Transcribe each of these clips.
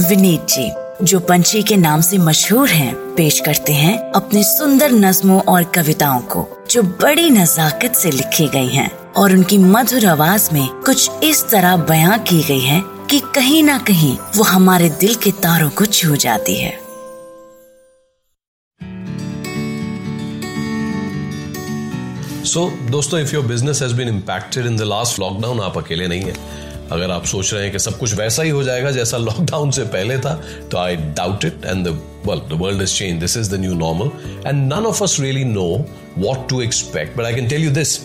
विनीत जी जो पंछी के नाम से मशहूर हैं, पेश करते हैं अपने सुंदर नज्मों और कविताओं को जो बड़ी नजाकत से लिखी गई हैं और उनकी मधुर आवाज़ में कुछ इस तरह बयां की गई है कि कहीं ना कहीं वो हमारे दिल के तारों को छू जाती है। सो so, दोस्तों if your business has been impacted in the last lockdown आप अकेले नहीं है। अगर आप सोच रहे हैं कि सब कुछ वैसा ही हो जाएगा जैसा लॉकडाउन से पहले था तो I doubt it and well, the world has changed. This is the new normal. And none of us really know what to expect. But i can tell you this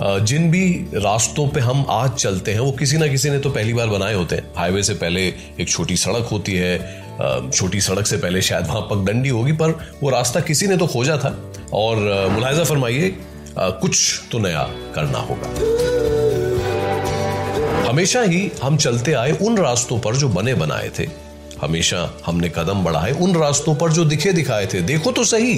जिन भी रास्तों पे हम आज चलते हैं, वो किसी ना किसी ने तो पहली बार बनाए होते हैं। हाईवे से पहले एक छोटी सड़क होती है छोटी सड़क से पहले शायद वहाँ पगडंडी होगी, पर वो रास्ता किसी ने तो खोजा था। और मुलायजा फरमाइए कुछ तो नया करना होगा। हमेशा ही हम चलते आए उन रास्तों पर जो बने बनाए थे। हमेशा हमने कदम बढ़ाए उन रास्तों पर जो दिखे दिखाए थे। देखो तो सही,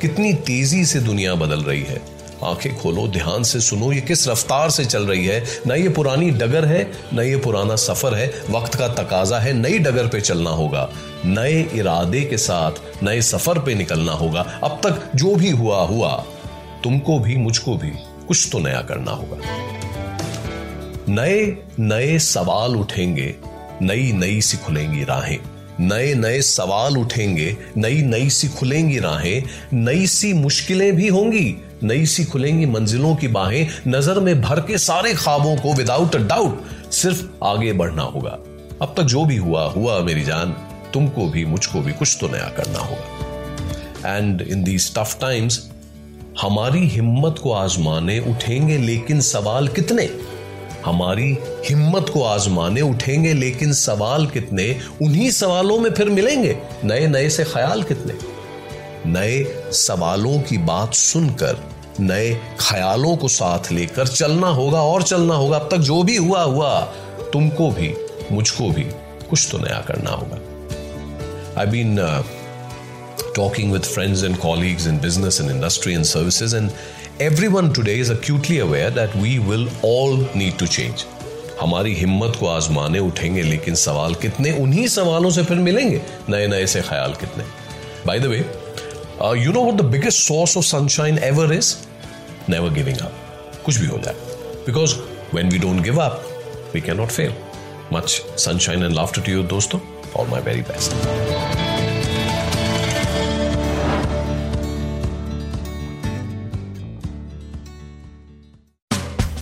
कितनी तेज़ी से दुनिया बदल रही है। आँखें खोलो, ध्यान से सुनो, ये किस रफ्तार से चल रही है। न ये पुरानी डगर है, न ये पुराना सफ़र है। वक्त का तकाजा है, नई डगर पे चलना होगा। नए इरादे के साथ, नए सफ़र पे निकलना होगा। अब तक जो भी हुआ हुआ। तुमको भी, मुझको भी कुछ तो नया करना होगा। नए नए सवाल उठेंगे, नई नई सी खुलेंगी राहें। नए नए सवाल उठेंगे, नई नई सी खुलेंगी राहें। नई सी मुश्किलें भी होंगी, नई सी खुलेंगी मंजिलों की बाहें। नज़र में भर के सारे ख्वाबों को विदाउट अ डाउट सिर्फ़ आगे बढ़ना होगा। अब तक जो भी हुआ हुआ मेरी जान। तुमको भी, मुझको भी कुछ तो नया करना होगा। And in these tough times हमारी हिम्मत को आजमाने उठेंगे, लेकिन सवाल कितने? हमारी हिम्मत को आजमाने उठेंगे, लेकिन सवाल कितने? उन्हीं सवालों में फिर मिलेंगे। नए नए से ख्याल कितने? नए सवालों की बात सुनकर, नए ख्यालों को साथ लेकर चलना होगा और चलना होगा। अब तक जो भी हुआ हुआ। तुमको भी, मुझको भी कुछ तो नया करना होगा। I been talking with friends and colleagues in business and industry and services, and everyone today is acutely aware that we will all need to change. हमारी हिम्मत को आजमाने उठेंगे लेकिन सवाल कितने उन्हीं सवालों से फिर मिलेंगे नए नए से ख्याल कितने। By the way you know what the biggest source of sunshine ever is never giving up कुछ भी हो जाए। Because when we don't give up we can not fail much sunshine and laughter to your दोस्तों. All my very best